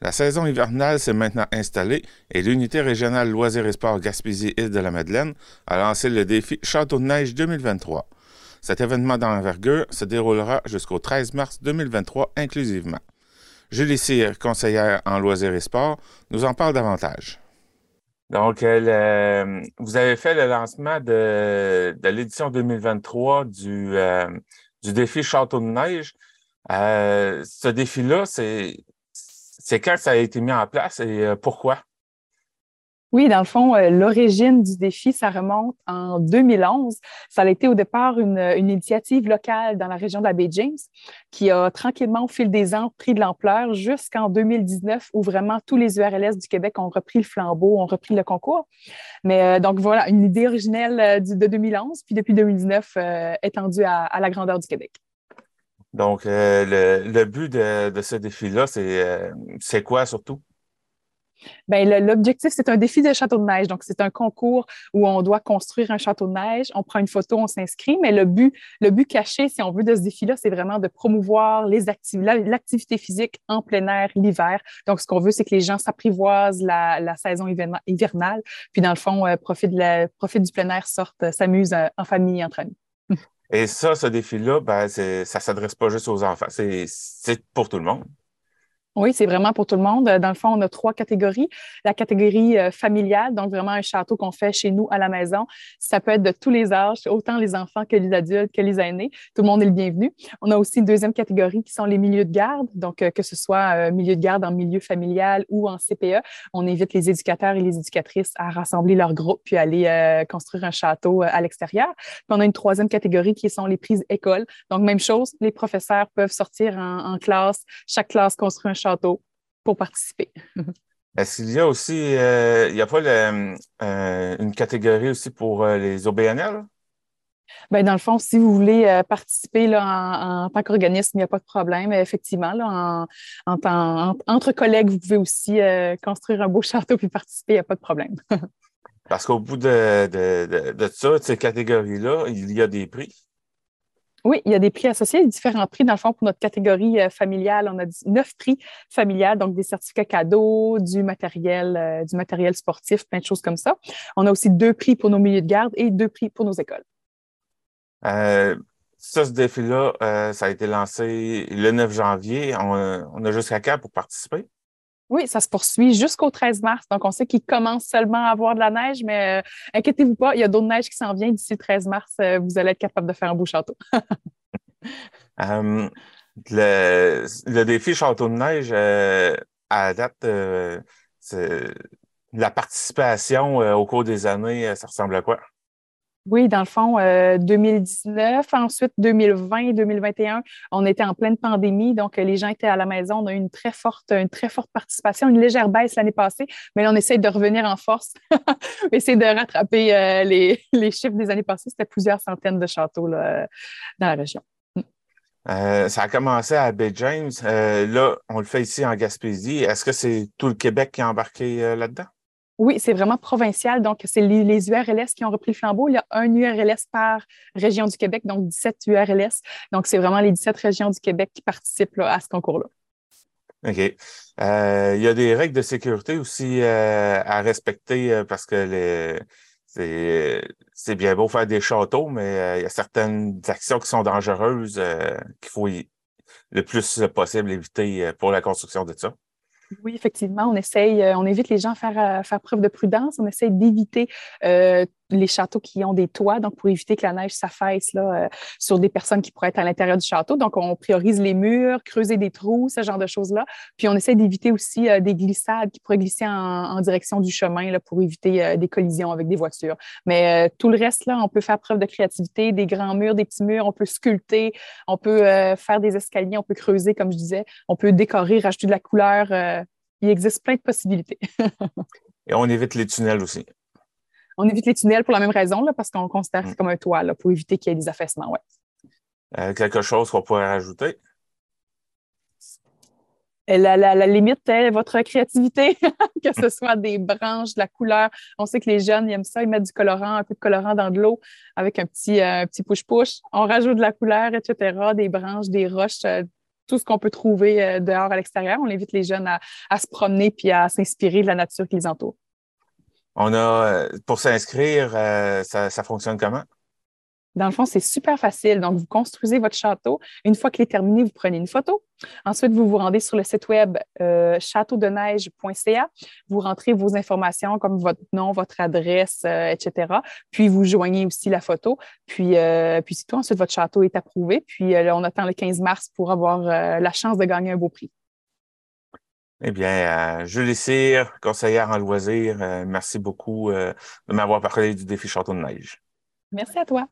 La saison hivernale s'est maintenant installée et l'unité régionale loisirs et sports Gaspésie-Île de la Madeleine a lancé le défi Château de neige 2023. Cet événement d'envergure se déroulera jusqu'au 13 mars 2023 inclusivement. Julie Cyr, conseillère en loisirs et sports, nous en parle davantage. Donc, euh, vous avez fait le lancement de, l'édition 2023 du, euh, du défi Château de neige. Euh, ce défi-là, c'est c'est quand ça a été mis en place et euh, pourquoi? Oui, dans le fond, euh, l'origine du défi, ça remonte en 2011. Ça a été au départ une, initiative locale dans la région de la baie James qui a tranquillement, au fil des ans, pris de l'ampleur jusqu'en 2019 où vraiment tous les URLS du Québec ont repris le flambeau, ont repris le concours. Mais euh, donc voilà, une idée originelle de 2011, puis depuis 2019, étendue à la grandeur du Québec. Donc, euh, le, but de, ce défi-là, euh, c'est quoi surtout? Bien, l'objectif, c'est un défi de château de neige. Donc, c'est un concours où on doit construire un château de neige. On prend une photo, on s'inscrit, mais le but, le but caché, si on veut, de ce défi-là, c'est vraiment de promouvoir l'activité physique en plein air l'hiver. Donc, ce qu'on veut, c'est que les gens s'apprivoisent la, saison hivernale, puis dans le fond, euh, profitent, du plein air, sortent, s'amusent en famille, entre amis. Et ça, ce défi-là, ben, ça s'adresse pas juste aux enfants, c'est pour tout le monde. Oui, c'est vraiment pour tout le monde. Dans le fond, on a trois catégories. La catégorie euh, familiale, donc vraiment un château qu'on fait chez nous à la maison. Ça peut être de tous les âges, autant les enfants que les adultes, que les aînés. Tout le monde est le bienvenu. On a aussi une deuxième catégorie qui sont les milieux de garde. Donc, euh, que ce soit euh, milieu de garde en milieu familial ou en CPE, on invite les éducateurs et les éducatrices à rassembler leur groupe puis aller construire un château à l'extérieur. Puis on a une troisième catégorie qui sont les prises écoles. Donc, même chose, les professeurs peuvent sortir en, en classe. Chaque classe construit un château pour participer. Est-ce qu'il y a aussi, euh, il n'y a pas euh, une catégorie aussi pour euh, les OBNL? Bien, dans le fond, si vous voulez participer là, en, tant qu'organisme, il n'y a pas de problème. Effectivement, là, en, entre collègues, vous pouvez aussi construire un beau château puis participer, il n'y a pas de problème. Parce qu'au bout de, de, de, ça, de ces catégories-là, il y a des prix. Oui, il y a des prix associés, différents prix. Dans le fond, pour notre catégorie euh, familiale, on a neuf prix familiales, donc des certificats cadeaux, du matériel, euh, du matériel sportif, plein de choses comme ça. On a aussi deux prix pour nos milieux de garde et deux prix pour nos écoles. Euh, ça, ce défi-là, ça a été lancé le 9 janvier. On, a jusqu'à quand pour participer? Oui, ça se poursuit jusqu'au 13 mars. Donc, on sait qu'il commence seulement à avoir de la neige, mais euh, inquiétez-vous pas, il y a d'autres neiges qui s'en viennent d'ici le 13 mars. Euh, vous allez être capable de faire un beau château. Euh, le, défi Château de neige, à date, la participation au cours des années, ça ressemble à quoi? Oui, dans le fond, 2019, euh, ensuite 2020, 2021, on était en pleine pandémie, donc euh, les gens étaient à la maison. On a eu une très forte, une très forte participation, une légère baisse l'année passée, mais là, on essaie de revenir en force, essayer de rattraper euh, les, chiffres des années passées. C'était plusieurs centaines de châteaux dans la région. Mm. ça a commencé à Bay James. là, on le fait ici en Gaspésie. Est-ce que c'est tout le Québec qui est embarqué là-dedans? Oui, c'est vraiment provincial. Donc, c'est les, URLS qui ont repris le flambeau. Il y a un URLS par région du Québec, donc 17 URLS. Donc, c'est vraiment les 17 régions du Québec qui participent à ce concours-là. OK. Euh, il y a des règles de sécurité aussi euh, à respecter euh, parce que c'est bien beau faire des châteaux, mais il y a certaines actions qui sont dangereuses qu'il faut le plus possible éviter pour la construction de ça. Oui, effectivement, on essaye, on évite les gens à faire, faire preuve de prudence. On essaye d'éviter les châteaux qui ont des toits, donc pour éviter que la neige s'affaisse euh, sur des personnes qui pourraient être à l'intérieur du château. Donc, on priorise les murs, creuser des trous, ce genre de choses-là. Puis, on essaie d'éviter aussi euh, des glissades qui pourraient glisser en, direction du chemin là, pour éviter euh, des collisions avec des voitures. Mais tout le reste, on peut faire preuve de créativité, des grands murs, des petits murs, on peut sculpter, on peut faire des escaliers, on peut creuser, comme je disais, on peut décorer, rajouter de la couleur. il existe plein de possibilités. Et on évite les tunnels aussi. On évite les tunnels pour la même raison, là, parce qu'on considère que c'est mm. comme un toit là, pour éviter qu'il y ait des affaissements. Ouais. Euh, quelque chose qu'on pourrait rajouter? La, la, limite est votre créativité, que ce soit des branches, de la couleur. On sait que les jeunes ils aiment ça, ils mettent du colorant, un peu de colorant dans de l'eau avec un petit, euh, petit push-push. On rajoute de la couleur, etc., des branches, des roches, euh, tout ce qu'on peut trouver dehors à l'extérieur. On invite les jeunes à, se promener puis à s'inspirer de la nature qui les entoure. On a, pour s'inscrire, ça fonctionne comment? Dans le fond, c'est super facile. Donc, vous construisez votre château. Une fois qu'il est terminé, vous prenez une photo. Ensuite, vous vous rendez sur le site web euh, châteaudeneige.ca. Vous rentrez vos informations comme votre nom, votre adresse, euh, etc. Puis, vous joignez aussi la photo. Puis, euh, puis c'est tout. Ensuite, votre château est approuvé. Puis, on attend le 15 mars pour avoir la chance de gagner un beau prix. Eh bien, Julie Cyr, conseillère en loisirs, merci beaucoup de m'avoir parlé du défi Château de Neige. Merci à toi.